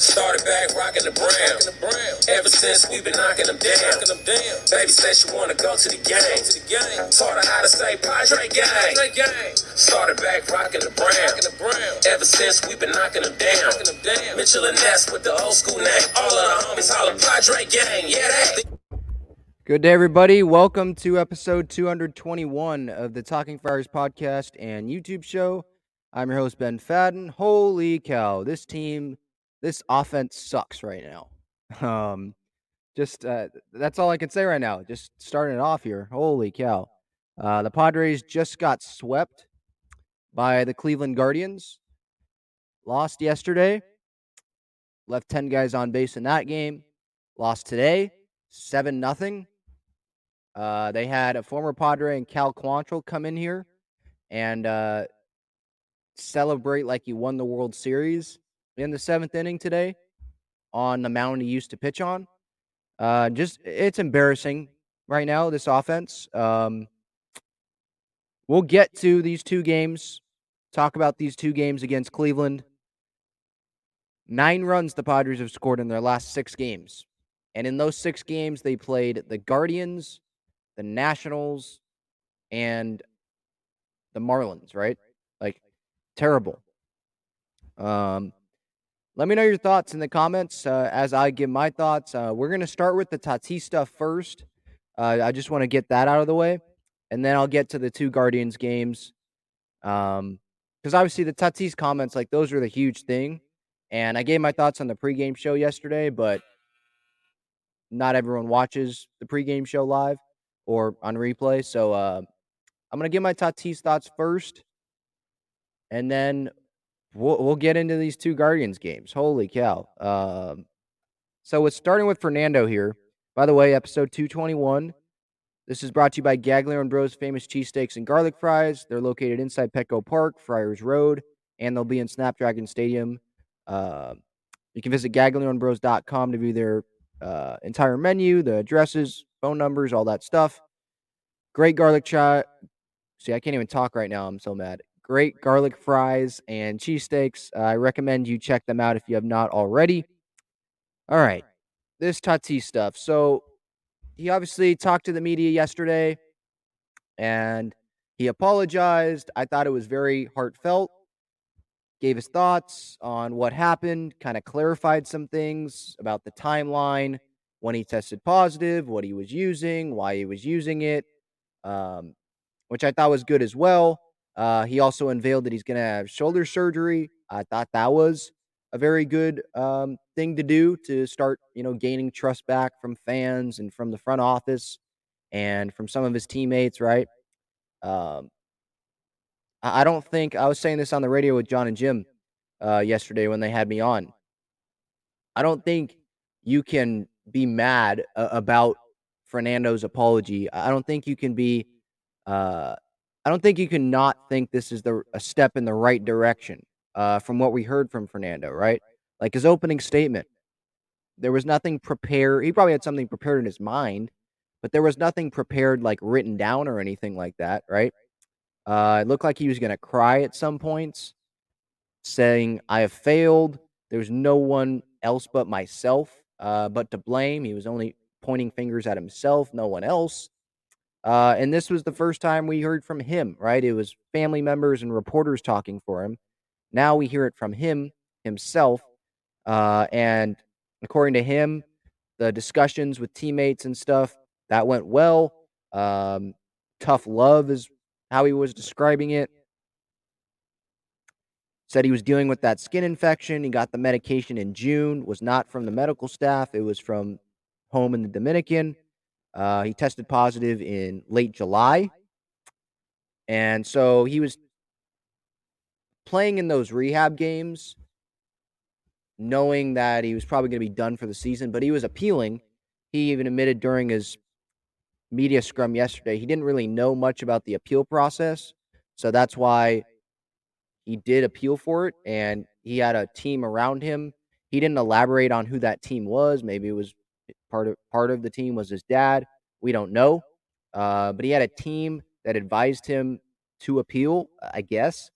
Started back rocking the brown. Ever since we've been knocking them down. Baby said she wanna go to the game. Taught her how to say Padre gang. Started back rocking the brown. Ever since we've been knocking them down. Mitchell and Ness with the old school name. All of the homies holler Padre gang. Yeah, that's the Good day, everybody. Welcome to episode 221 of the Talking Friars podcast and YouTube show. I'm your host, Ben Fadden. Holy cow, this team, this offense sucks right now. Um, just uh, that's all I can say right now. Just starting it off here. Holy cow. Uh, the Padres just got swept by the Cleveland Guardians. Lost yesterday. Left 10 guys on base in that game. Lost today, 7 nothing. Uh, they had a former Padre and Cal Quantrill come in here and uh, celebrate like he won the World Series in the seventh inning today on the mound he used to pitch on. Uh, just it's embarrassing right now. This offense. Um, we'll get to these two games. Talk about these two games against Cleveland. Nine runs the Padres have scored in their last six games. And in those six games, they played the Guardians, the Nationals, and the Marlins, right? Like, terrible. Um, let me know your thoughts in the comments uh, as I give my thoughts. Uh, we're going to start with the Tatis stuff first. Uh, I just want to get that out of the way. And then I'll get to the two Guardians games. Um, because obviously the Tatis comments, like, those are the huge thing. And I gave my thoughts on the pregame show yesterday, but not everyone watches the pregame show live or on replay. So uh, I'm going to give my Tatis thoughts first, and then we'll, we'll get into these two Guardians games. Holy cow. Um, so it's starting with Fernando here. By the way, episode 221. This is brought to you by Gaglione Bros Famous Cheesesteaks and Garlic Fries. They're located inside Petco Park, Friars Road, and they'll be in Snapdragon Stadium uh, you can visit gaglionebros.com to view their uh, entire menu, the addresses, phone numbers, all that stuff. Great garlic chai. See, I can't even talk right now. I'm so mad. Great garlic fries and cheesesteaks. Uh, I recommend you check them out if you have not already. All right, this Tatis stuff. So he obviously talked to the media yesterday and he apologized. I thought it was very heartfelt gave his thoughts on what happened, kind of clarified some things about the timeline, when he tested positive, what he was using, why he was using it, um, which I thought was good as well. Uh, he also unveiled that he's going to have shoulder surgery. I thought that was a very good um, thing to do to start, you know, gaining trust back from fans and from the front office and from some of his teammates, right? Um, I don't think I was saying this on the radio with John and Jim uh, yesterday when they had me on. I don't think you can be mad uh, about Fernando's apology. I don't think you can be. Uh, I don't think you can not think this is the a step in the right direction. Uh, from what we heard from Fernando, right? Like his opening statement, there was nothing prepared. He probably had something prepared in his mind, but there was nothing prepared, like written down or anything like that, right? Uh, it looked like he was going to cry at some points, saying, I have failed. There's no one else but myself, uh, but to blame. He was only pointing fingers at himself, no one else. Uh, and this was the first time we heard from him, right? It was family members and reporters talking for him. Now we hear it from him himself. Uh, and according to him, the discussions with teammates and stuff that went well. Um, tough love is how he was describing it. Said he was dealing with that skin infection. He got the medication in June. Was not from the medical staff. It was from home in the Dominican. Uh, he tested positive in late July. And so he was playing in those rehab games, knowing that he was probably going to be done for the season, but he was appealing. He even admitted during his media scrum yesterday, he didn't really know much about the appeal process. So that's why he did appeal for it. And he had a team around him. He didn't elaborate on who that team was. Maybe it was part of part of the team was his dad. We don't know. Uh, but he had a team that advised him to appeal, I guess.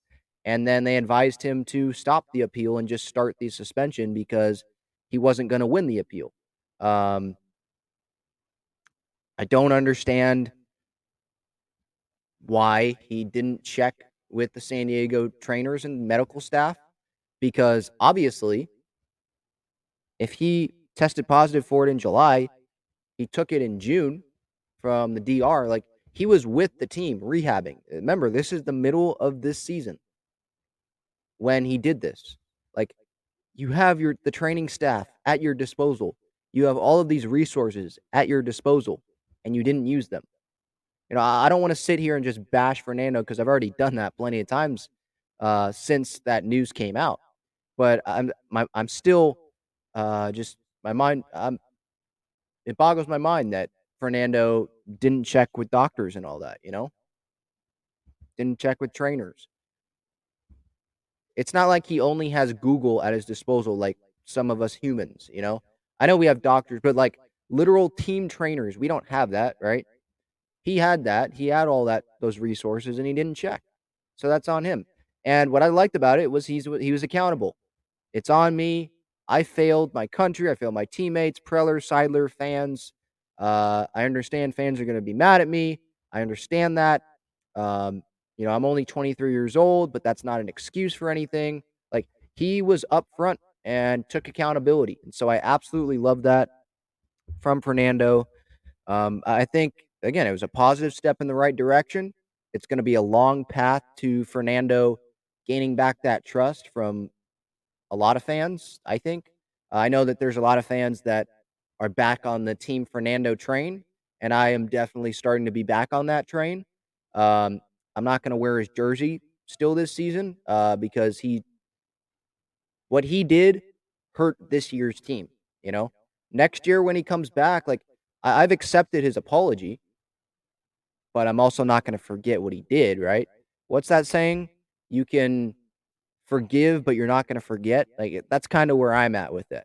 And then they advised him to stop the appeal and just start the suspension because he wasn't going to win the appeal. Um, I don't understand why he didn't check with the San Diego trainers and medical staff because obviously, if he tested positive for it in July, he took it in June from the DR. Like he was with the team rehabbing. Remember, this is the middle of this season when he did this. Like you have your the training staff at your disposal. You have all of these resources at your disposal and you didn't use them. You know, I don't want to sit here and just bash Fernando because I've already done that plenty of times uh, since that news came out. But I'm my, I'm still uh, just my mind. I'm, it boggles my mind that Fernando didn't check with doctors and all that. You know, didn't check with trainers. It's not like he only has Google at his disposal like some of us humans. You know, I know we have doctors, but like literal team trainers, we don't have that, right? He had that. He had all that those resources and he didn't check. So that's on him. And what I liked about it was he's he was accountable. It's on me. I failed my country. I failed my teammates, Preller, Seidler, fans. Uh, I understand fans are going to be mad at me. I understand that. Um, you know, I'm only 23 years old, but that's not an excuse for anything. Like he was upfront and took accountability. And so I absolutely love that from Fernando. Um, I think again, it was a positive step in the right direction. It's going to be a long path to Fernando gaining back that trust from a lot of fans, I think. Uh, I know that there's a lot of fans that are back on the Team Fernando train, and I am definitely starting to be back on that train. Um, I'm not going to wear his jersey still this season uh, because he, what he did hurt this year's team. You know, next year when he comes back, like I, I've accepted his apology but I'm also not going to forget what he did, right? What's that saying? You can forgive, but you're not going to forget. Like that's kind of where I'm at with it.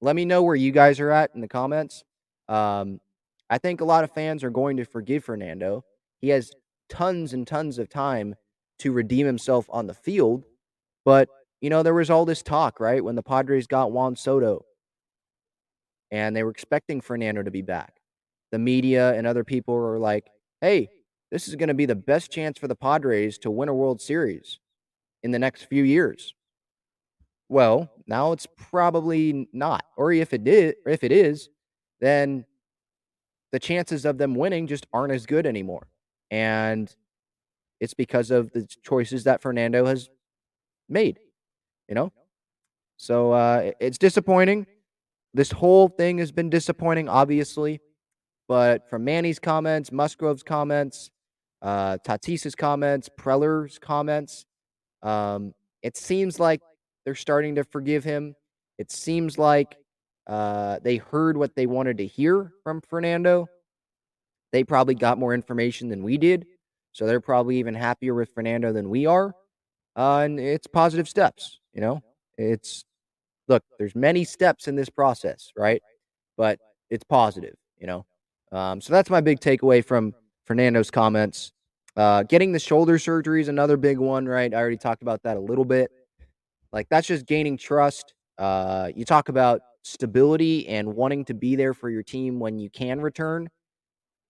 Let me know where you guys are at in the comments. Um, I think a lot of fans are going to forgive Fernando. He has tons and tons of time to redeem himself on the field, but you know there was all this talk, right, when the Padres got Juan Soto, and they were expecting Fernando to be back. The media and other people were like, hey, this is going to be the best chance for the Padres to win a World Series in the next few years. Well, now it's probably not. Or if it did, if it is, then the chances of them winning just aren't as good anymore. And it's because of the choices that Fernando has made, you know? So uh, it's disappointing. This whole thing has been disappointing, obviously. But from Manny's comments, Musgrove's comments, uh, Tatis's comments, Preller's comments, um, it seems like they're starting to forgive him. It seems like uh, they heard what they wanted to hear from Fernando. They probably got more information than we did. So they're probably even happier with Fernando than we are. Uh, and it's positive steps, you know? It's look, there's many steps in this process, right? But it's positive, you know. Um, so that's my big takeaway from Fernando's comments. Uh, getting the shoulder surgery is another big one, right? I already talked about that a little bit. Like that's just gaining trust. Uh, you talk about stability and wanting to be there for your team when you can return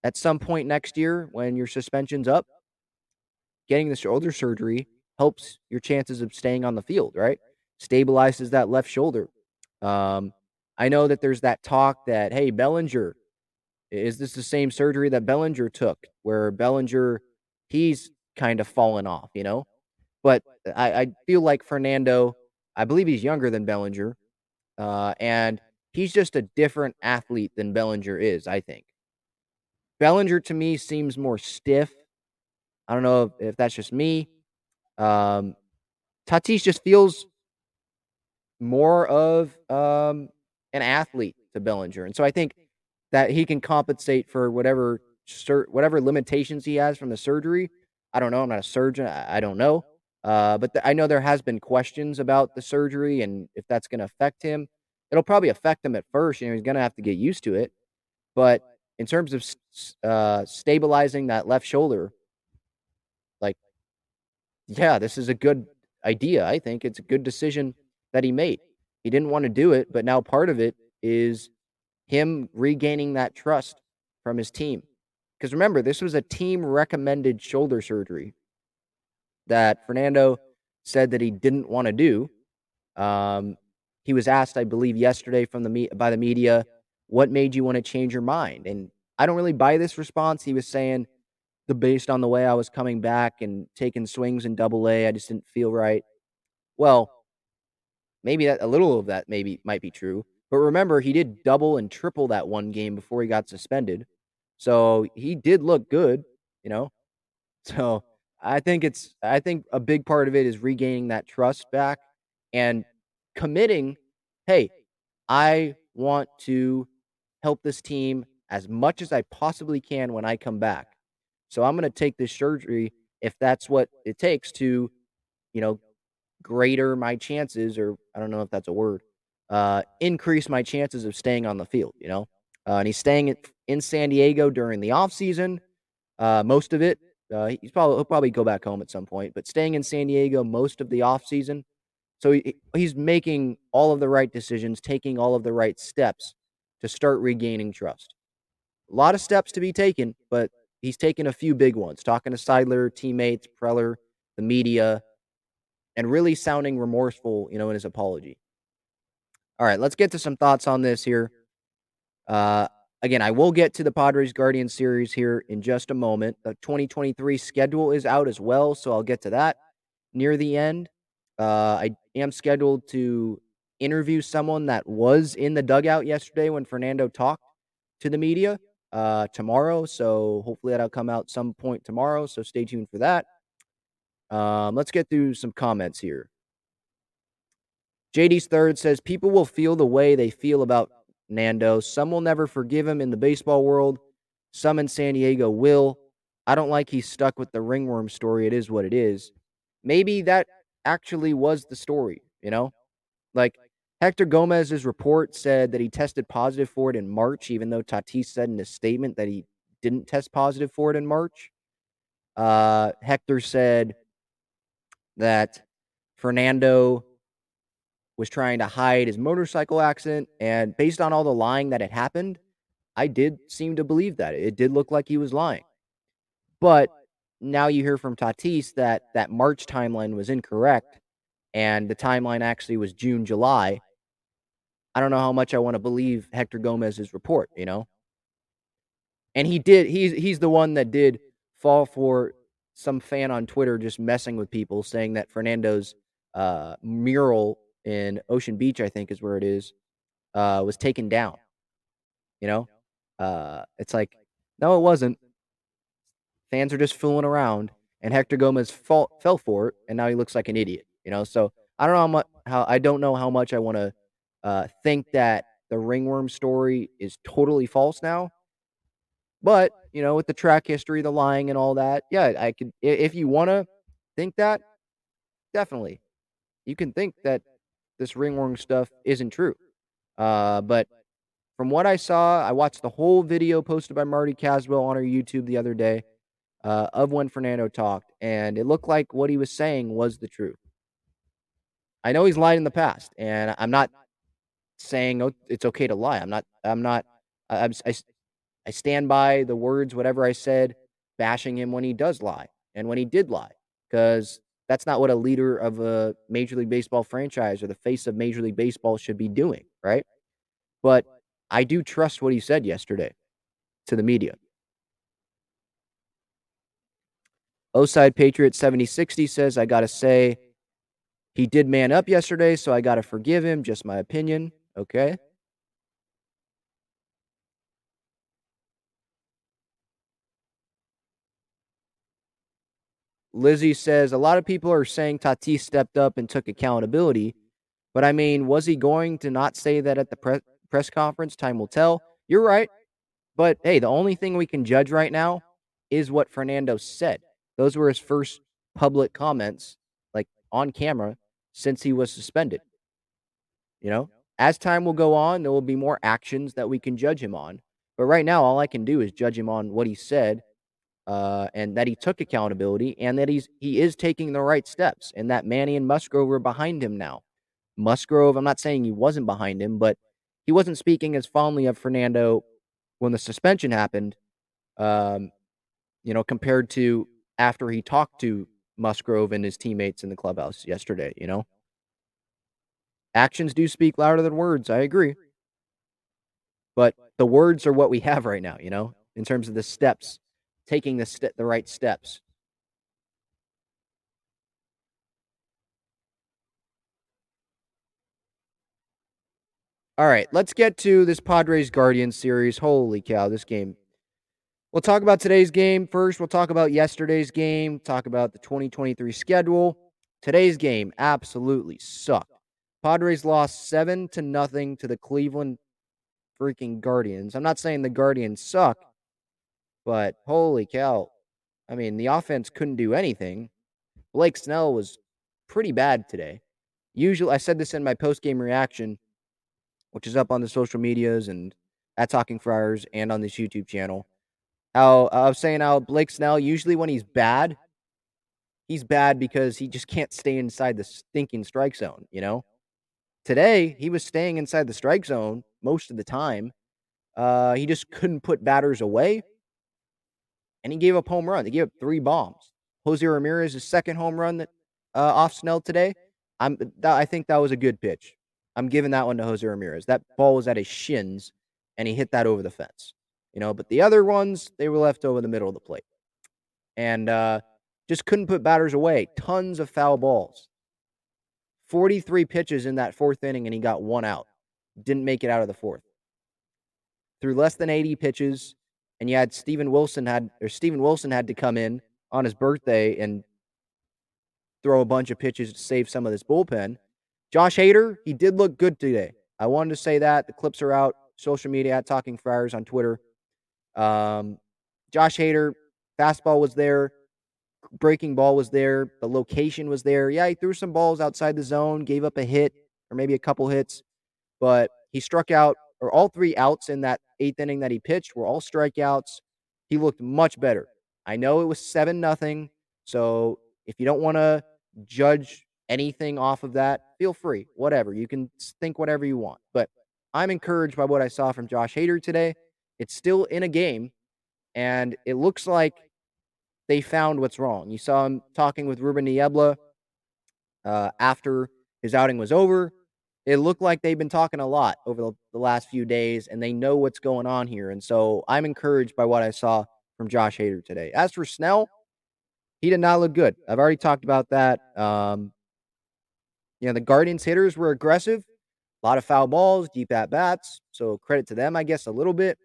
at some point next year when your suspension's up. Getting the shoulder surgery helps your chances of staying on the field, right? Stabilizes that left shoulder. Um, I know that there's that talk that, hey, Bellinger, is this the same surgery that Bellinger took, where Bellinger, he's kind of fallen off, you know? But I, I feel like Fernando, I believe he's younger than Bellinger, uh, and he's just a different athlete than Bellinger is, I think. Bellinger to me seems more stiff. I don't know if, if that's just me. Um, Tatis just feels more of um, an athlete to Bellinger, and so I think that he can compensate for whatever sur- whatever limitations he has from the surgery. I don't know. I'm not a surgeon. I, I don't know. Uh, but I know there has been questions about the surgery and if that's going to affect him. It'll probably affect him at first. You know, he's going to have to get used to it. But in terms of uh, stabilizing that left shoulder, like, yeah, this is a good idea. I think it's a good decision that he made. He didn't want to do it, but now part of it is him regaining that trust from his team. Because remember, this was a team recommended shoulder surgery that Fernando said that he didn't want to do. Um, he was asked, I believe, yesterday from the me- by the media, what made you want to change your mind? And I don't really buy this response. He was saying, the based on the way I was coming back and taking swings in double A, I just didn't feel right. Well, maybe that a little of that maybe might be true. But remember, he did double and triple that one game before he got suspended. So he did look good, you know. So I think it's I think a big part of it is regaining that trust back and committing, hey, I want to help this team as much as I possibly can when I come back. So I'm going to take this surgery if that's what it takes to, you know, greater my chances or I don't know if that's a word. Uh, increase my chances of staying on the field, you know. Uh, and he's staying in San Diego during the off season, uh, most of it uh, he's probably he'll probably go back home at some point, but staying in San Diego most of the offseason. So he, he's making all of the right decisions, taking all of the right steps to start regaining trust. A lot of steps to be taken, but he's taken a few big ones. Talking to Seidler, teammates, Preller, the media, and really sounding remorseful, you know, in his apology. All right, let's get to some thoughts on this here. Uh, Again, I will get to the Padres Guardians series here in just a moment. The 2023 schedule is out as well, so I'll get to that near the end. Uh, I am scheduled to interview someone that was in the dugout yesterday when Fernando talked to the media uh, tomorrow. So hopefully that'll come out some point tomorrow. So stay tuned for that. Um, let's get through some comments here. JD's third says people will feel the way they feel about Nando. Some will never forgive him in the baseball world. Some in San Diego will. I don't like he's stuck with the ringworm story. It is what it is. Maybe that actually was the story, you know? Like Hector Gomez's report said that he tested positive for it in March, even though Tatis said in his statement that he didn't test positive for it in March. Uh, Hector said that Fernando was trying to hide his motorcycle accident. And based on all the lying that had happened, I did seem to believe that. It did look like he was lying. But now you hear from Tatis that that March timeline was incorrect and the timeline actually was June, July. I don't know how much I want to believe Hector Gomez's report, you know? And he did he's he's the one that did fall for some fan on Twitter just messing with people saying that Fernando's uh, mural in Ocean Beach, I think is where it is, uh, was taken down. You know, uh, it's like, no, it wasn't. Fans are just fooling around, and Hector Gomez fall, fell for it, and now he looks like an idiot. You know, so I don't know how much. How I don't know how much I want to uh, think that the ringworm story is totally false now. But you know, with the track history, the lying, and all that, yeah, I could. If you want to think that, definitely, you can think that this ringworm stuff isn't true. Uh, but from what I saw, I watched the whole video posted by Marty Caswell on our YouTube the other day uh, of when Fernando talked, and it looked like what he was saying was the truth. I know he's lied in the past, and I'm not saying oh, it's okay to lie. I'm not. I'm not. I, I, I stand by the words, whatever I said, bashing him when he does lie and when he did lie, because that's not what a leader of a Major League Baseball franchise or the face of Major League Baseball should be doing, right? But I do trust what he said yesterday to the media. Oside Patriot 7060 says, I got to say, he did man up yesterday, so I got to forgive him. Just my opinion. Okay. Lizzie says a lot of people are saying Tatis stepped up and took accountability, but I mean, was he going to not say that at the pre- press conference? Time will tell. You're right. But hey, the only thing we can judge right now is what Fernando said. Those were his first public comments, like on camera, since he was suspended. You know, as time will go on, there will be more actions that we can judge him on. But right now, all I can do is judge him on what he said uh, and that he took accountability and that he's he is taking the right steps and that Manny and Musgrove are behind him now. Musgrove, I'm not saying he wasn't behind him, but he wasn't speaking as fondly of Fernando when the suspension happened, um, you know, compared to after he talked to Musgrove and his teammates in the clubhouse yesterday, you know? Actions do speak louder than words. I agree. But the words are what we have right now, you know, in terms of the steps taking the st- the right steps. All right, let's get to this Padres Guardians series. Holy cow, this game. We'll talk about today's game first. We'll talk about yesterday's game, talk about the 2023 schedule. Today's game absolutely sucked. Padres lost 7 to nothing to the Cleveland freaking Guardians. I'm not saying the Guardians suck. But holy cow. I mean, the offense couldn't do anything. Blake Snell was pretty bad today. Usually, I said this in my post game reaction, which is up on the social medias and at Talking Friars and on this YouTube channel. How I was saying how Blake Snell, usually when he's bad, he's bad because he just can't stay inside the stinking strike zone, you know? Today, he was staying inside the strike zone most of the time. Uh, he just couldn't put batters away and he gave up home runs. He gave up three bombs. Jose Ramirez's second home run that uh, off Snell today. I'm I think that was a good pitch. I'm giving that one to Jose Ramirez. That ball was at his shins, and he hit that over the fence. You know, but the other ones they were left over the middle of the plate, and uh, just couldn't put batters away. Tons of foul balls. 43 pitches in that fourth inning, and he got one out. Didn't make it out of the fourth. Through less than 80 pitches, and you had Steven Wilson had or Steven Wilson had to come in on his birthday and throw a bunch of pitches to save some of this bullpen. Josh Hader, he did look good today. I wanted to say that. The clips are out, social media at Talking Friars on Twitter. Um, Josh Hader, fastball was there, breaking ball was there, the location was there. Yeah, he threw some balls outside the zone, gave up a hit or maybe a couple hits, but he struck out or all three outs in that eighth inning that he pitched were all strikeouts. He looked much better. I know it was seven nothing. So if you don't want to judge anything off of that, feel free. Whatever. You can think whatever you want. But I'm encouraged by what I saw from Josh Hader today. It's still in a game, and it looks like they found what's wrong. You saw him talking with Ruben Niebla uh, after his outing was over it looked like they've been talking a lot over the, the, last few days and they know what's going on here. And so I'm encouraged by what I saw from Josh Hader today. As for Snell, he did not look good. I've already talked about that. Um, you know, the Guardians hitters were aggressive, a lot of foul balls, deep at bats. So credit to them, I guess, a little bit.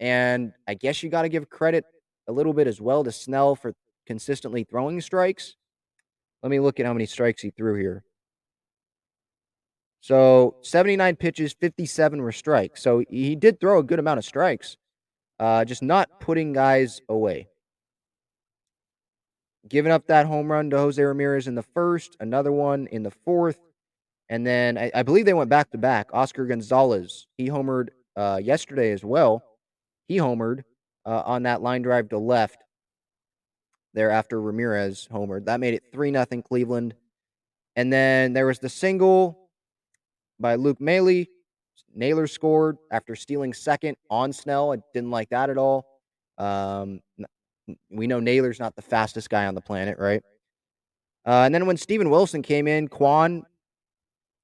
And I guess you got to give credit a little bit as well to Snell for consistently throwing strikes. Let me look at how many strikes he threw here. So 79 pitches, 57 were strikes. So he did throw a good amount of strikes, uh, just not putting guys away giving up that home run to Jose Ramirez in the first, another one in the fourth, and then I, I believe they went back to back. Oscar Gonzalez, he homered uh, yesterday as well. He homered uh, on that line drive to left there after Ramirez homered. That made it 3 nothing Cleveland. And then there was the single by Luke Maile. Naylor scored after stealing second on Snell. I didn't like that at all. Um, we know Naylor's not the fastest guy on the planet, right? Uh, and then when Steven Wilson came in, Kwan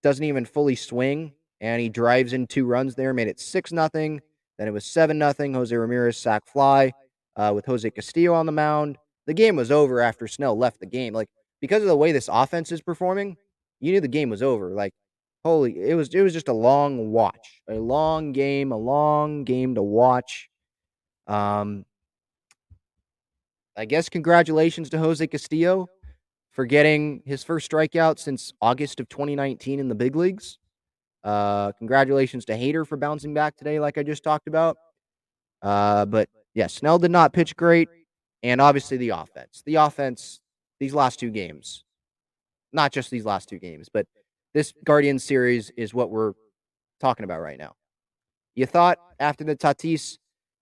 doesn't even fully swing, and he drives in two runs there, made it six nothing. Then it was seven nothing. Jose Ramirez sack fly uh, with Jose Castillo on the mound. The game was over after Snell left the game. Like because of the way this offense is performing, you knew the game was over. Like holy, it was it was just a long watch, a long game, a long game to watch. Um, I guess congratulations to Jose Castillo for getting his first strikeout since August of 2019 in the big leagues. Uh, congratulations to Hader for bouncing back today, like I just talked about. Uh, but yeah, Snell did not pitch great, and obviously the offense. The offense, these last two games, not just these last two games, but this Guardian series is what we're talking about right now. You thought after the Tatis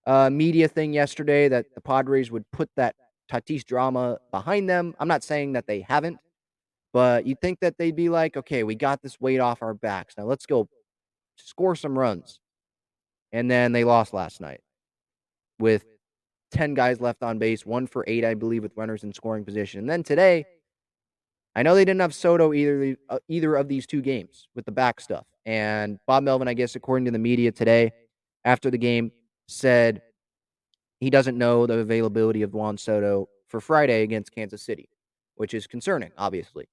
uh, media thing yesterday that the Padres would put that Tatis drama behind them. I'm not saying that they haven't, but you'd think that they'd be like, okay, we got this weight off our backs. Now let's go score some runs. And then they lost last night with 10 guys left on base, one for eight, I believe, with runners in scoring position. And then today, I know they didn't have Soto either, uh, either of these two games with the back stuff. And Bob Melvin, I guess, according to the media today, after the game, said he doesn't know the availability of Juan Soto for Friday against Kansas City, which is concerning, obviously.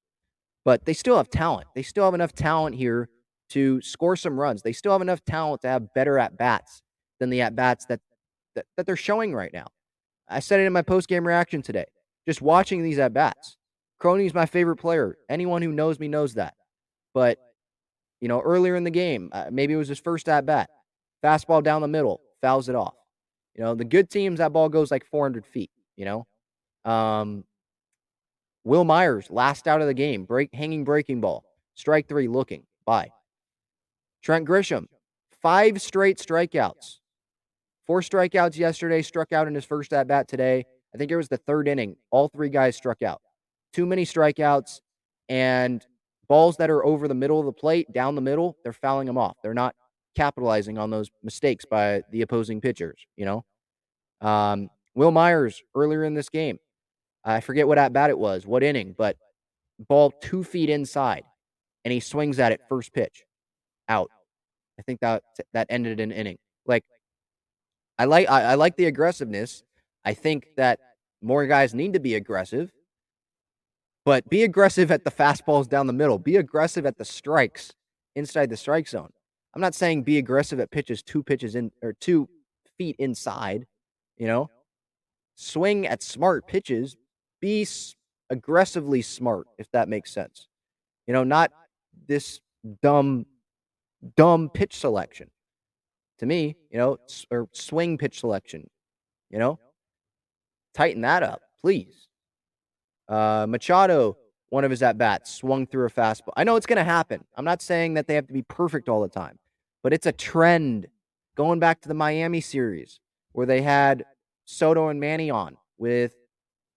But they still have talent. They still have enough talent here to score some runs. They still have enough talent to have better at bats than the at bats that, that, that they're showing right now. I said it in my post game reaction today. Just watching these at bats. Is my favorite player. Anyone who knows me knows that. But, you know, earlier in the game, uh, maybe it was his first at bat. Fastball down the middle, fouls it off. You know, the good teams, that ball goes like 400 feet, you know? Um, Wil Myers, last out of the game, break hanging breaking ball, strike three, looking, bye. Trent Grisham, five straight strikeouts. Four strikeouts yesterday, struck out in his first at bat today. I think it was the third inning. All three guys struck out. Too many strikeouts and balls that are over the middle of the plate, down the middle, they're fouling them off. They're not capitalizing on those mistakes by the opposing pitchers, you know? Um, Wil Myers earlier in this game, I forget what at bat it was, what inning, but ball two feet inside, and he swings at it first pitch, out. I think that that ended an inning. Like, I like I, I like the aggressiveness. I think that more guys need to be aggressive, but be aggressive at the fastballs down the middle. Be aggressive at the strikes inside the strike zone. I'm not saying be aggressive at pitches two pitches in or two feet inside, you know. Swing at smart pitches, be aggressively smart if that makes sense. You know, not this dumb dumb pitch selection. To me, you know, or swing pitch selection, you know. Tighten that up, please. Uh Machado one of his at bats swung through a fastball. I know it's going to happen. I'm not saying that they have to be perfect all the time, but it's a trend going back to the Miami series where they had Soto and Manny on with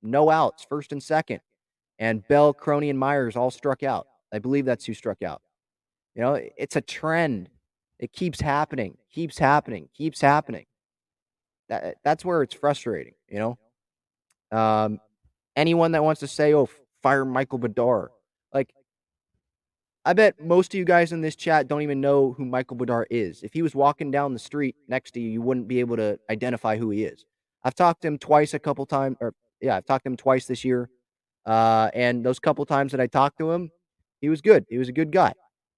no outs, first and second, and Bell, Crony, and Myers all struck out. I believe that's who struck out. You know, it's a trend. It keeps happening, keeps happening, keeps happening. That that's where it's frustrating. You know, um, anyone that wants to say, "Oh, fire Michael Brdar," like I bet most of you guys in this chat don't even know who Michael Brdar is. If he was walking down the street next to you, you wouldn't be able to identify who he is. I've talked to him twice, a couple times, or Yeah, I've talked to him twice this year. Uh, and those couple times that I talked to him, he was good. He was a good guy.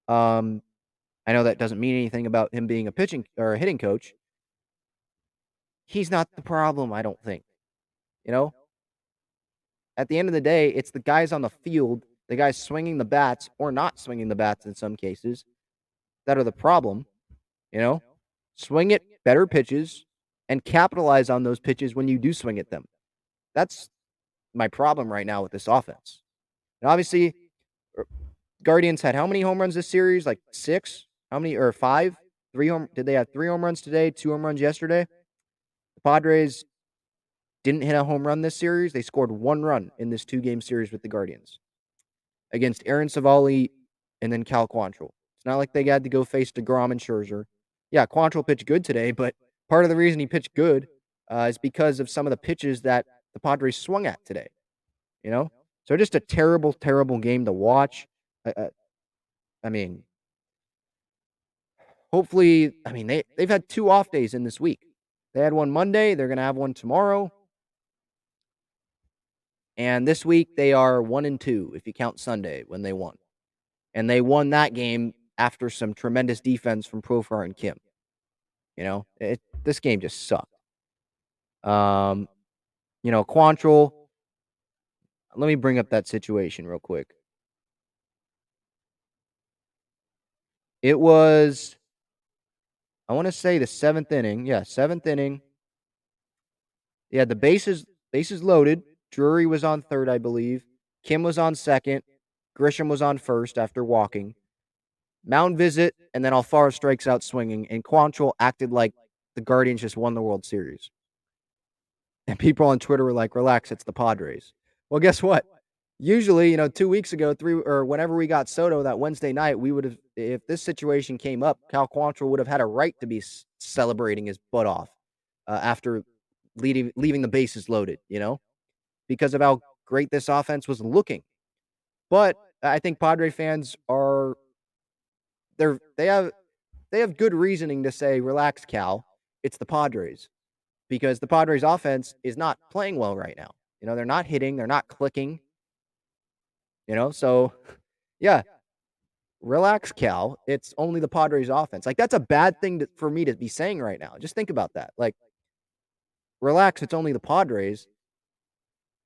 Um, I know that doesn't mean anything about him being a pitching or a hitting coach. He's not the problem, I don't think. You know, at the end of the day, it's the guys on the field, the guys swinging the bats or not swinging the bats in some cases, that are the problem. You know, swing it better pitches and capitalize on those pitches when you do swing at them. That's my problem right now with this offense. And obviously, er, Guardians had how many home runs this series? Like six? How many or five? Three home did they have three home runs today, two home runs yesterday? The Padres didn't hit a home run this series. They scored one run in this two game series with the Guardians against Aaron Civale and then Cal Quantrill. It's not like they had to go face DeGrom and Scherzer. Yeah, Quantrill pitched good today, but part of the reason he pitched good uh, is because of some of the pitches that the Padres swung at today. You know, so just a terrible, terrible game to watch. I, I mean, hopefully, I mean they they've had two off days in this week. They had one Monday. They're gonna have one tomorrow. And this week they are one and two if you count Sunday when they won, and they won that game after some tremendous defense from Profar and Kim. You know, it, this game just sucked. Um, you know, Quantrill. Let me bring up that situation real quick. It was, I want to say the seventh inning. Yeah, seventh inning. Yeah, the bases bases loaded. Drury was on third, I believe. Kim was on second. Grisham was on first after walking. Mound visit, and then Alfaro strikes out swinging, and Quantrill acted like the Guardians just won the World Series. And people on Twitter were like, relax, it's the Padres. Well, guess what? Usually, you know, two weeks ago, three or whenever we got Soto that Wednesday night, we would have, if this situation came up, Cal Quantrill would have had a right to be celebrating his butt off uh, after leading, leaving the bases loaded, you know, because of how great this offense was looking. But I think Padre fans are, they're, they have, they have good reasoning to say, relax, Cal. It's the Padres because the Padres offense is not playing well right now. You know, they're not hitting, they're not clicking. You know, so yeah, relax, Cal. It's only the Padres offense. Like that's a bad thing to, for me to be saying right now. Just think about that. Like, relax. It's only the Padres.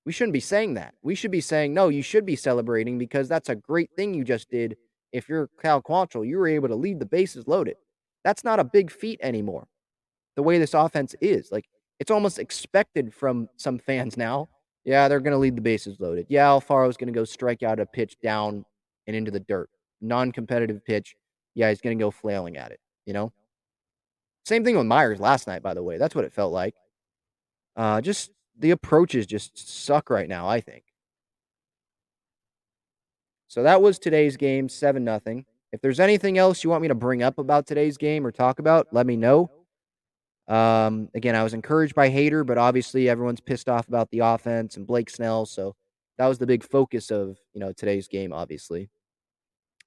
We shouldn't be saying that. We should be saying no. You should be celebrating because that's a great thing you just did. If you're Cal Quantrill, you were able to leave the bases loaded. That's not a big feat anymore the way this offense is. Like it's almost expected from some fans now. Yeah, they're going to lead the bases loaded. Yeah, Alfaro's going to go strike out a pitch down and into the dirt. Non-competitive pitch. Yeah, he's going to go flailing at it, you know? Same thing with Myers last night, by the way. That's what it felt like. Uh, just the approaches just suck right now, I think. So that was today's game, 7 nothing. If there's anything else you want me to bring up about today's game or talk about, let me know. Um, again, I was encouraged by Hader, but obviously everyone's pissed off about the offense and Blake Snell. So that was the big focus of you know today's game. Obviously,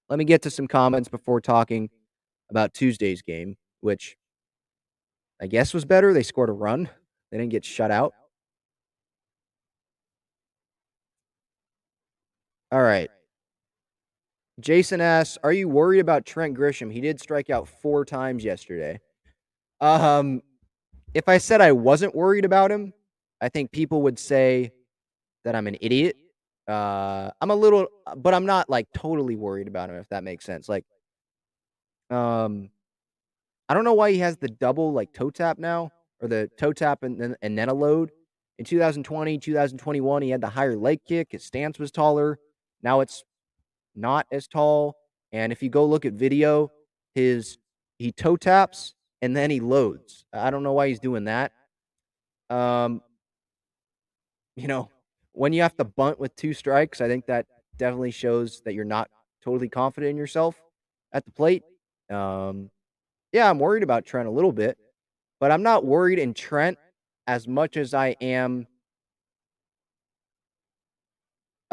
let me get to some comments before talking about Tuesday's game, which I guess was better. They scored a run. They didn't get shut out. All right. Jason asks, "Are you worried about Trent Grisham? He did strike out four times yesterday." Um, if I said I wasn't worried about him, I think people would say that I'm an idiot. Uh, I'm a little, but I'm not like totally worried about him. If that makes sense. Like, um, I don't know why he has the double like toe tap now, or the toe tap and then and then a load. In 2020, 2021, he had the higher leg kick. His stance was taller. Now it's not as tall. And if you go look at video, his he toe taps and then he loads. I don't know why he's doing that. Um, you know, when you have to bunt with two strikes, I think that definitely shows that you're not totally confident in yourself at the plate. Um, yeah, I'm worried about Trent a little bit, but I'm not worried in Trent as much as I am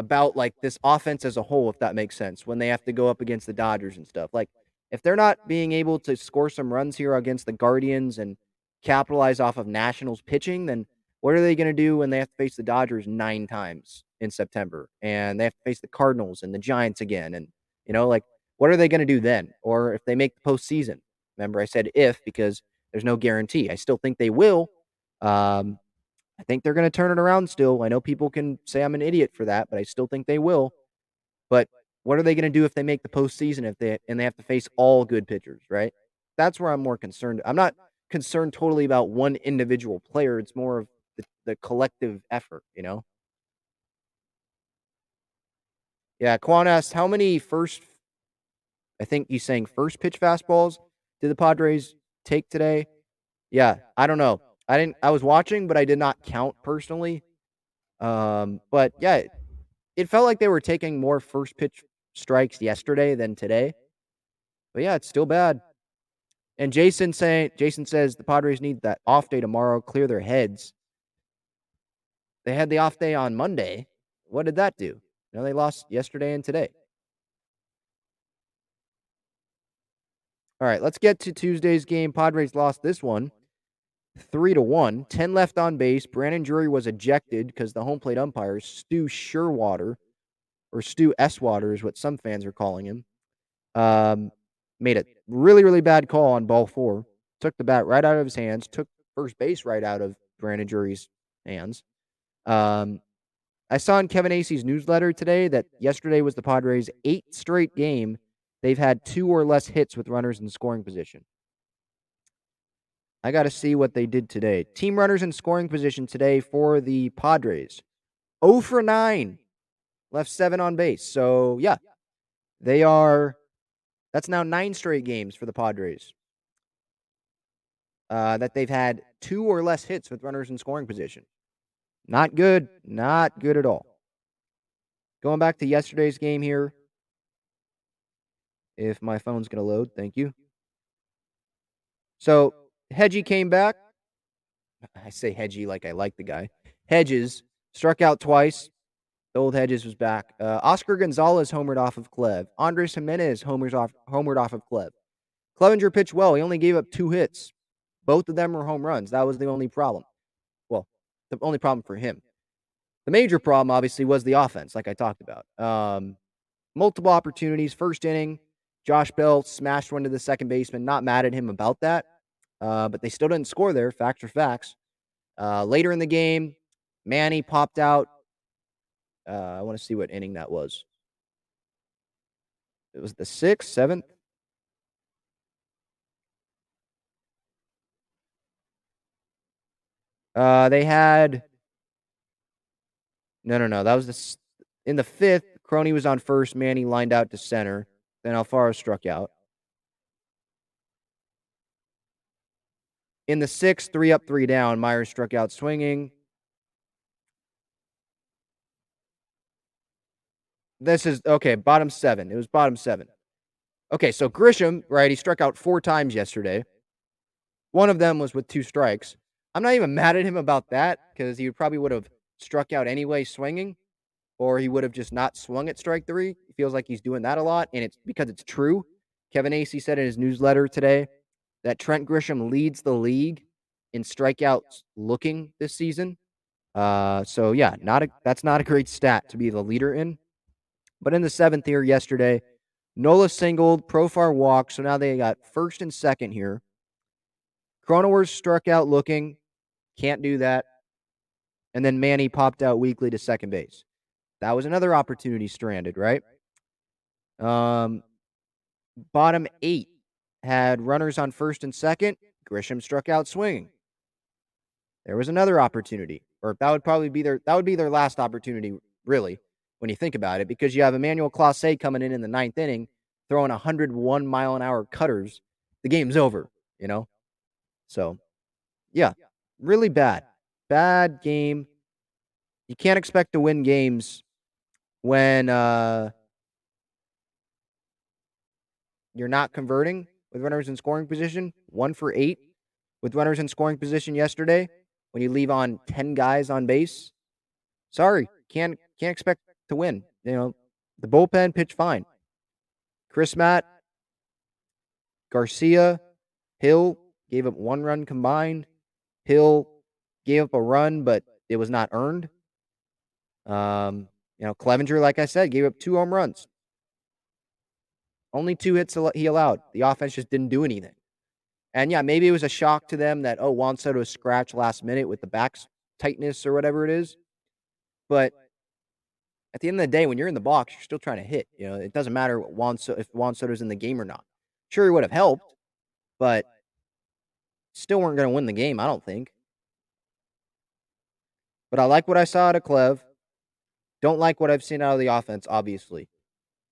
about like this offense as a whole, if that makes sense, when they have to go up against the Dodgers and stuff. Like if they're not being able to score some runs here against the Guardians and capitalize off of Nationals pitching, then What are they going to do when they have to face the Dodgers nine times in September and they have to face the Cardinals and the Giants again? And, you know, like, what are they going to do then? Or if they make the postseason? Remember, I said if because there's no guarantee. I still think they will. Um, I think they're going to turn it around still. I know people can say I'm an idiot for that, but I still think they will. But what are they going to do if they make the postseason if they and they have to face all good pitchers, right? That's where I'm more concerned. I'm not concerned totally about one individual player. It's more of the, the collective effort, you know? Yeah, Quan asked how many first I think he's saying first pitch fastballs did the Padres take today? Yeah, I don't know. I didn't I was watching, but I did not count personally. Um, but yeah, it, it felt like they were taking more first pitch strikes yesterday than today. But yeah, it's still bad. And Jason saying Jason says the Padres need that off day tomorrow, clear their heads. They had the off day on Monday. What did that do? You know, they lost yesterday and today. All right, let's get to Tuesday's game. Padres lost this one three to one. Ten left on base. Brandon Drury was ejected because the home plate umpire, Stu Scheurwater, or Stu Eswater is what some fans are calling him, um, made a really, really bad call on ball four. Took the bat right out of his hands. Took first base right out of Brandon Drury's hands. Um, I saw in Kevin Acee's newsletter today that yesterday was the Padres' eighth straight game they've had two or less hits with runners in scoring position. I got to see what they did today. Team runners in scoring position today for the Padres. 0 for 9. Left 7 on base. So, yeah. They are that's now 9 straight games for the Padres. Uh, that they've had two or less hits with runners in scoring position. Not good. Not good at all. Going back to yesterday's game here. If my phone's going to load, thank you. So, Hedgie came back. I say Hedgie like I like the guy. Hedges struck out twice. The old Hedges was back. Uh, Oscar Gonzalez homered off of Clev. Andres Gimenez homers off, homered off of Clev. Clevinger pitched well. He only gave up two hits. Both of them were home runs. That was the only problem. Well, the only problem for him. The major problem, obviously, was the offense, like I talked about. Um, multiple opportunities. First inning, Josh Bell smashed one to the second baseman. Not mad at him about that. Uh, but they still didn't score there. Facts are facts. Uh, later in the game, Manny popped out. Uh, I want to see what inning that was. It was the sixth, seventh. Uh, they had. No, no, no. That was the in the fifth. Crony was on first. Manny lined out to center. Then Alfaro struck out. In the sixth, three up, three down, Myers struck out swinging. This is okay, bottom seven. It was bottom seven. Okay, so Grisham, right? He struck out four times yesterday. One of them was with two strikes. I'm not even mad at him about that because he probably would have struck out anyway swinging, or he would have just not swung at strike three. He feels like he's doing that a lot, and it's because it's true. Kevin Acee said in his newsletter today that Trent Grisham leads the league in strikeouts looking this season. Uh, so yeah, not a, that's not a great stat to be the leader in. But in the seventh here yesterday, Nola singled, Profar walked, so now they got first and second here. Cronenworth struck out looking, can't do that. And then Manny popped out weakly to second base. That was another opportunity stranded, right? Um, bottom eight had runners on first and second. Grisham struck out swinging. There was another opportunity, or that would probably be their that would be their last opportunity, really, when you think about it, because you have Emmanuel Clase coming in in the ninth inning, throwing 101 mile an hour cutters. The game's over, you know. So, yeah, really bad, bad game. You can't expect to win games when uh, you're not converting with runners in scoring position, one for eight with runners in scoring position yesterday. When you leave on ten guys on base, sorry, can't can't expect to win. You know, the bullpen pitched fine. Crismatt, Garcia, Hill gave up one run combined. Hill gave up a run, but it was not earned. Um, you know, Clevinger, like I said, gave up two home runs. Only two hits he allowed. The offense just didn't do anything. And yeah, maybe it was a shock to them that, oh, Juan Soto scratched last minute with the back tightness or whatever it is. But at the end of the day, when you're in the box, you're still trying to hit. You know, it doesn't matter Juan so- if Juan Soto's in the game or not. Sure, he would have helped, but still weren't going to win the game, I don't think. But I like what I saw out of Clev. Don't like what I've seen out of the offense, obviously.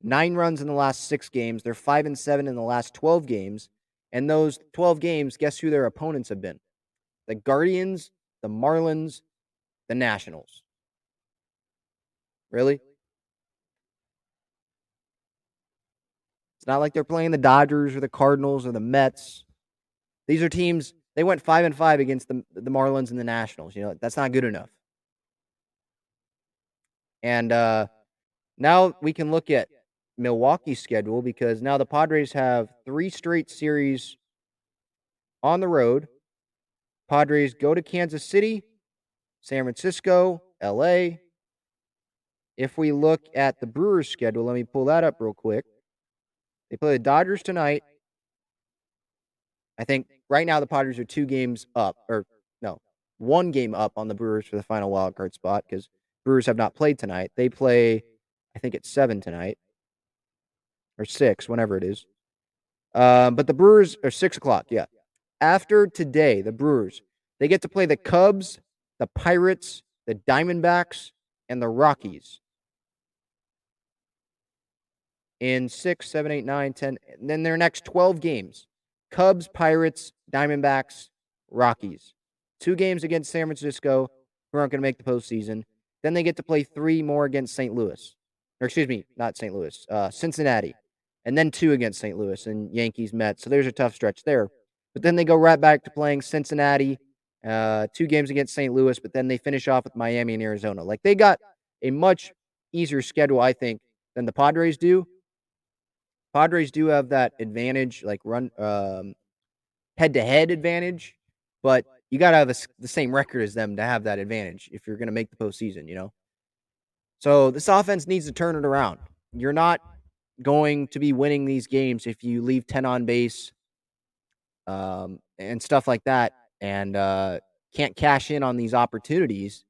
Nine runs in the last six games. They're five and seven in the last 12 games. And those 12 games, guess who their opponents have been? The Guardians, the Marlins, the Nationals. Really? It's not like they're playing the Dodgers or the Cardinals or the Mets. These are teams, they went 5 and 5 against the the Marlins and the Nationals, you know. That's not good enough. And uh now we can look at Milwaukee's schedule because now the Padres have three straight series on the road. Padres go to Kansas City, San Francisco, LA. If we look at the Brewers schedule, let me pull that up real quick. They play the Dodgers tonight. I think right now the Padres are two games up, or no, one game up on the Brewers for the final wild card spot because Brewers have not played tonight. They play, I think it's seven tonight or six, whenever it is. Um, but the Brewers are six o'clock. Yeah. After today, the Brewers they get to play the Cubs, the Pirates, the Diamondbacks, and the Rockies in six, seven, eight, nine, ten. And then their next twelve games: Cubs, Pirates, Diamondbacks, Rockies. Two games against San Francisco, who aren't going to make the postseason. Then they get to play three more against St. Louis, or excuse me, not St. Louis, uh, Cincinnati and then two against St. Louis and Yankees Mets. So there's a tough stretch there. But then they go right back to playing Cincinnati, uh, two games against St. Louis, but then they finish off with Miami and Arizona. Like they got a much easier schedule, I think, than the Padres do. Padres do have that advantage, like run head to head advantage, but you got to have a, the same record as them to have that advantage if you're going to make the postseason, you know? So this offense needs to turn it around. You're not going to be winning these games if you leave 10 on base um, and stuff like that and uh, can't cash in on these opportunities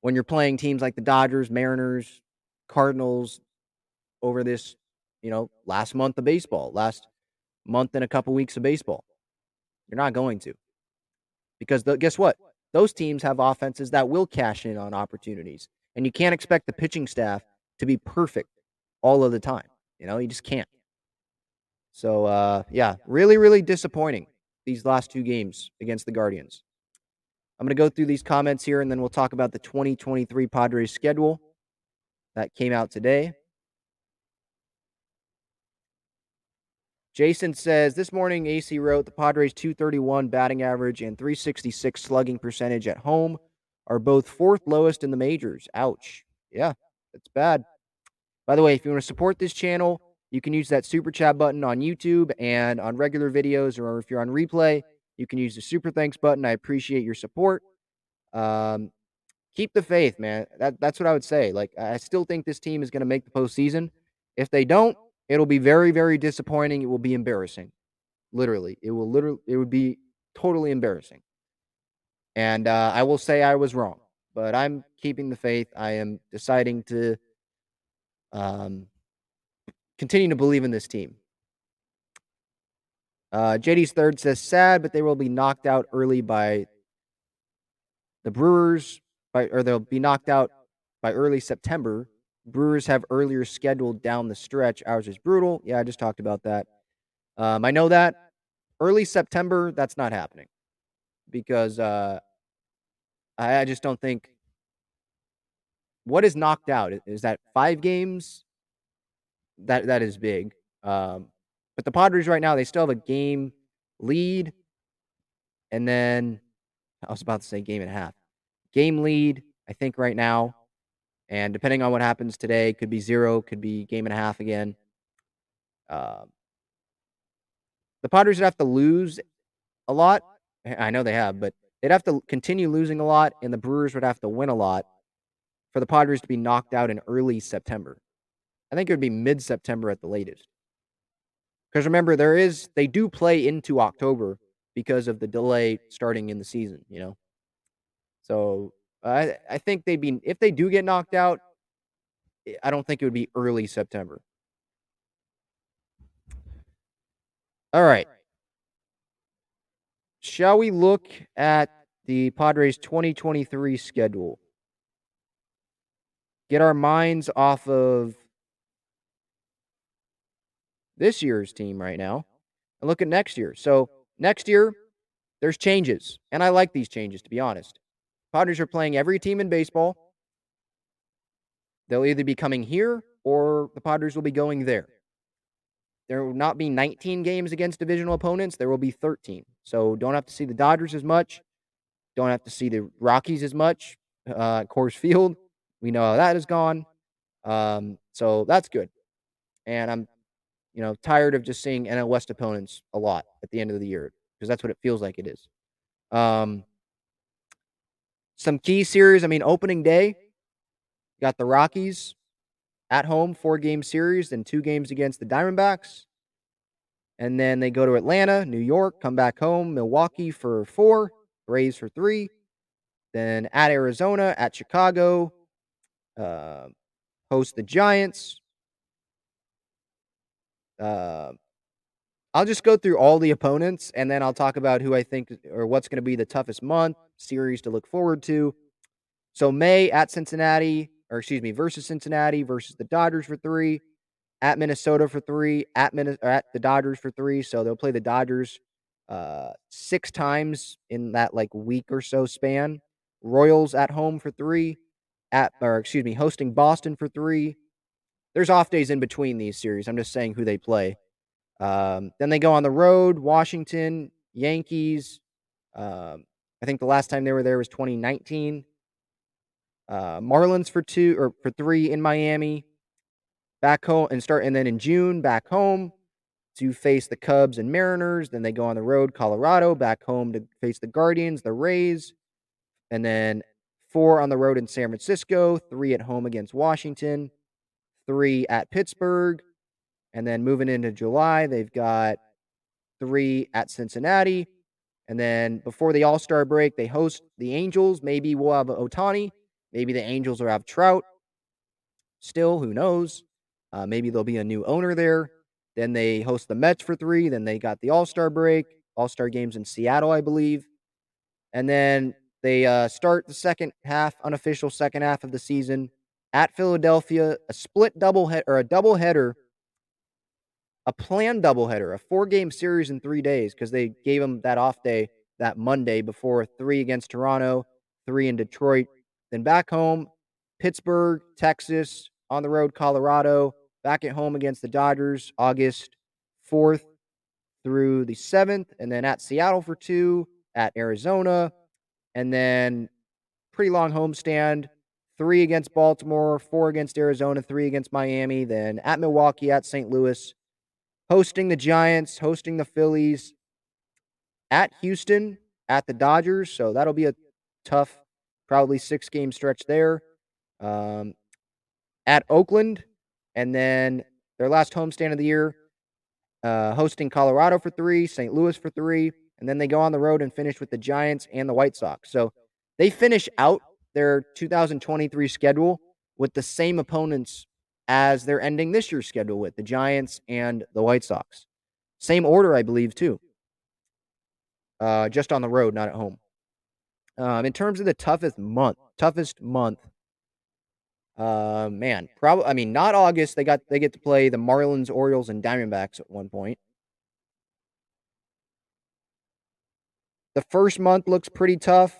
when you're playing teams like the Dodgers, Mariners, Cardinals over this, you know, last month of baseball, last month and a couple weeks of baseball. You're not going to. Because the, guess what? Those teams have offenses that will cash in on opportunities. And you can't expect the pitching staff to be perfect all of the time. You know, you just can't. So uh, yeah, really, really disappointing these last two games against the Guardians. I'm going to go through these comments here, and then we'll talk about the 2023 Padres schedule that came out today. Jason says this morning Acee wrote the Padres 231 batting average and 366 slugging percentage at home are both fourth lowest in the majors. Ouch. Yeah, that's bad. By the way, if you want to support this channel, you can use that super chat button on YouTube and on regular videos, or if you're on replay, you can use the super thanks button. I appreciate your support. Um, keep the faith, man. That, that's what I would say. Like, I still think this team is going to make the postseason. If they don't, it'll be very, very disappointing. It will be embarrassing. Literally, it will literally, it would be totally embarrassing. And uh, I will say I was wrong, but I'm keeping the faith. I am deciding to um, continue to believe in this team. Uh, JD's third says sad, but they will be knocked out early by the Brewers, by, or they'll be knocked out by early September. Brewers have earlier scheduled down the stretch. Ours is brutal. Yeah, I just talked about that. Um, I know that early September, that's not happening because uh, I, I just don't think what is knocked out? Is that five games? That that is big. Um, but the Padres right now they still have a game lead, and then I was about to say game and a half. Game lead, I think right now, and depending on what happens today, could be zero, could be game and a half again. Uh, the Padres would have to lose a lot. I know they have, but they'd have to continue losing a lot, and the Brewers would have to win a lot for the Padres to be knocked out in early September. I think it would be mid September at the latest. Because remember, there is they do play into October because of the delay starting in the season, you know. So I I think they'd be if they do get knocked out, eh, I don't think it would be early September. All right. Shall we look at the Padres 2023 schedule? Get our minds off of this year's team right now and look at next year. So, next year, there's changes. And I like these changes, to be honest. Padres are playing every team in baseball. They'll either be coming here or the Padres will be going there. There will not be 19 games against divisional opponents. There will be 13. So don't have to see the Dodgers as much. Don't have to see the Rockies as much. Uh, Coors Field, we know how that is gone. Um, so that's good. And I'm, you know, tired of just seeing NL West opponents a lot at the end of the year because that's what it feels like it is. Um, some key series. I mean, opening day, got the Rockies at home, four game series, then two games against the Diamondbacks. And then they go to Atlanta, New York, come back home, Milwaukee for four, Braves for three. Then at Arizona, at Chicago, uh, host the Giants. Uh, I'll just go through all the opponents and then I'll talk about who I think or what's going to be the toughest month, series to look forward to. So, May at Cincinnati, or excuse me, versus Cincinnati versus the Dodgers for three, at Minnesota for three, at Min- at the Dodgers for three. So they'll play the Dodgers uh, six times in that like week or so span. Royals at home for three, at or excuse me, hosting Boston for three. There's off days in between these series. I'm just saying who they play. Um, then they go on the road, Washington, Yankees. Um, I think the last time they were there was 2019 uh, Marlins for two or for three in Miami. Back home and start, and then in June, back home to face the Cubs and Mariners. Then they go on the road, Colorado, back home to face the Guardians, the Rays, and then four on the road in San Francisco, three at home against Washington, three at Pittsburgh, and then moving into July, they've got three at Cincinnati. And then before the All Star break, they host the Angels. Maybe we'll have Ohtani. Maybe the Angels will have Trout. Still, who knows? Uh, maybe there'll be a new owner there. Then they host the Mets for three. Then they got the All Star break, All Star games in Seattle, I believe. And then they uh, start the second half, unofficial second half of the season at Philadelphia, a split double head or a double header, a planned double header, a four game series in three days because they gave them that off day that Monday before three against Toronto, three in Detroit, then back home, Pittsburgh, Texas, on the road, Colorado, back at home against the Dodgers, August 4th through the 7th, and then at Seattle for two, at Arizona, and then pretty long homestand. Three against Baltimore, four against Arizona, three against Miami, then at Milwaukee, at St. Louis, hosting the Giants, hosting the Phillies, at Houston, at the Dodgers. So that'll be a tough probably six game stretch there. Um, at Oakland, and then their last homestand of the year, uh, hosting Colorado for three, St. Louis for three, and then they go on the road and finish with the Giants and the White Sox. So they finish out their 2023 schedule with the same opponents as they're ending this year's schedule with the Giants and the White Sox. Same order, I believe, too. Uh, just on the road, not at home. Um, in terms of the toughest month, toughest month, uh, man, probably. I mean, not August. They got they get to play the Marlins, Orioles, and Diamondbacks at one point. The first month looks pretty tough.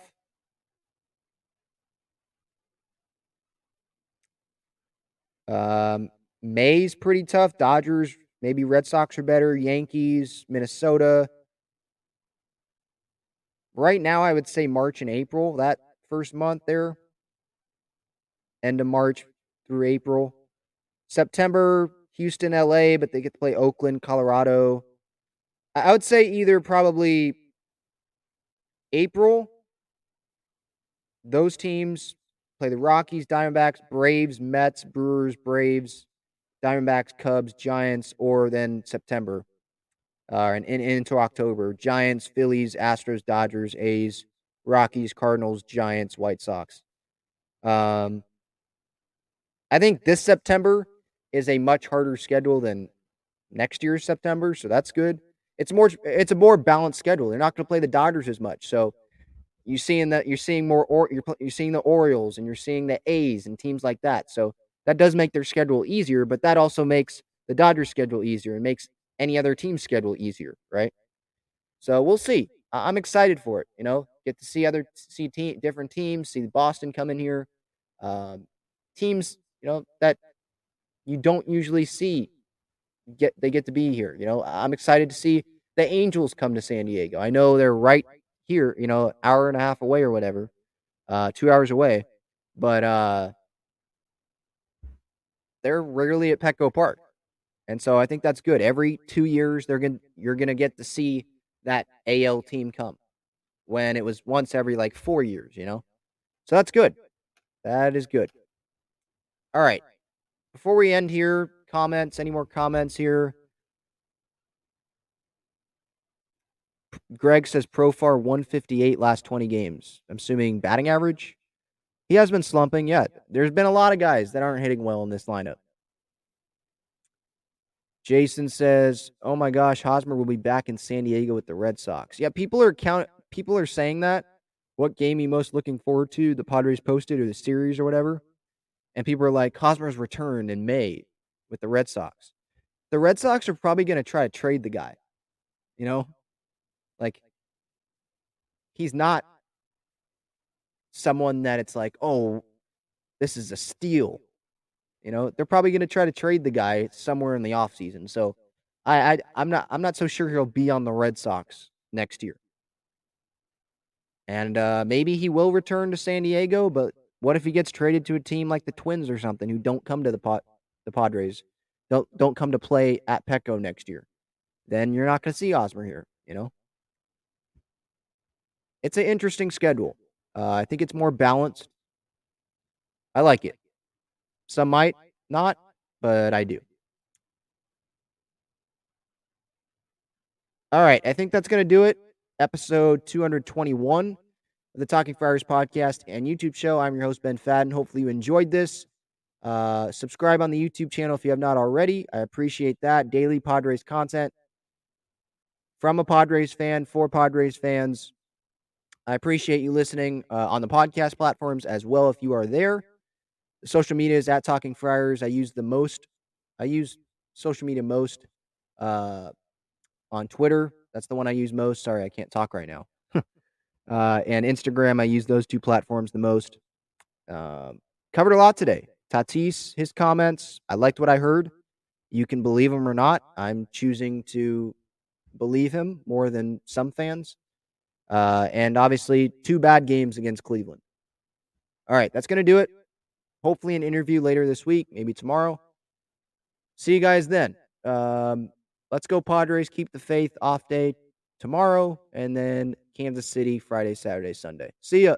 Um, May's pretty tough. Dodgers, maybe Red Sox are better. Yankees, Minnesota, right now, I would say March and April, that first month there, end of March through April. September, Houston, LA, but they get to play Oakland, Colorado. I would say either probably April those teams play the Rockies, Diamondbacks, Braves, Mets, Brewers, Braves, Diamondbacks, Cubs, Giants, or then September uh, and, and into October, Giants, Phillies, Astros, Dodgers, A's, Rockies, Cardinals, Giants, White Sox. Um, I think this September is a much harder schedule than next year's September, so that's good. It's more it's a more balanced schedule. They're not going to play the Dodgers as much, so you're seeing that you're seeing more or you're you're seeing the Orioles and you're seeing the A's and teams like that. So that does make their schedule easier, but that also makes the Dodgers schedule easier and makes any other team's schedule easier, right? So we'll see. I'm excited for it. You know, get to see other see different teams, see Boston come in here, um, teams you know that you don't usually see get they get to be here. You know, I'm excited to see the Angels come to San Diego. I know they're right here, you know, hour and a half away or whatever, uh, two hours away, but uh, they're rarely at Petco Park. And so I think that's good. Every two years, they're gonna you're gonna get to see that AL team come. When it was once every like four years, you know. So that's good. That is good. All right. Before we end here, comments. Any more comments here? Greg says Profar 158 last 20 games. I'm assuming batting average. He has been slumping. yet. there's been a lot of guys that aren't hitting well in this lineup. Jason says, "Oh my gosh, Hosmer will be back in San Diego with the Red Sox." Yeah, people are count. People are saying that. What game you most looking forward to? The Padres posted or the series or whatever, and people are like, "Hosmer's returned in May with the Red Sox." The Red Sox are probably going to try to trade the guy. You know, like he's not someone that it's like, "Oh, this is a steal." You know, they're probably going to try to trade the guy somewhere in the offseason. So I, I I'm not I'm not so sure he'll be on the Red Sox next year. And uh, maybe he will return to San Diego, but what if he gets traded to a team like the Twins or something who don't come to the pot the Padres, don't don't come to play at Petco next year? Then you're not going to see Hosmer here. You know, it's an interesting schedule. Uh, I think it's more balanced. I like it. Some might not, but I do. All right, I think that's going to do it. Episode 221 of the Talking Friars podcast and YouTube show. I'm your host, Ben Fadden. Hopefully, you enjoyed this. Uh, subscribe on the YouTube channel if you have not already. I appreciate that. Daily Padres content from a Padres fan for Padres fans. I appreciate you listening uh, on the podcast platforms as well if you are there. The social media is at Talking Friars. I use the most. I use social media most uh, on Twitter. That's the one I use most. Sorry, I can't talk right now. uh, and Instagram, I use those two platforms the most. Um, covered a lot today. Tatis, his comments. I liked what I heard. You can believe him or not. I'm choosing to believe him more than some fans. Uh, and obviously, two bad games against Cleveland. All right, that's going to do it. Hopefully, an interview later this week, maybe tomorrow. See you guys then. Um, let's go, Padres. Keep the faith off day tomorrow, and then Kansas City Friday, Saturday, Sunday. See ya.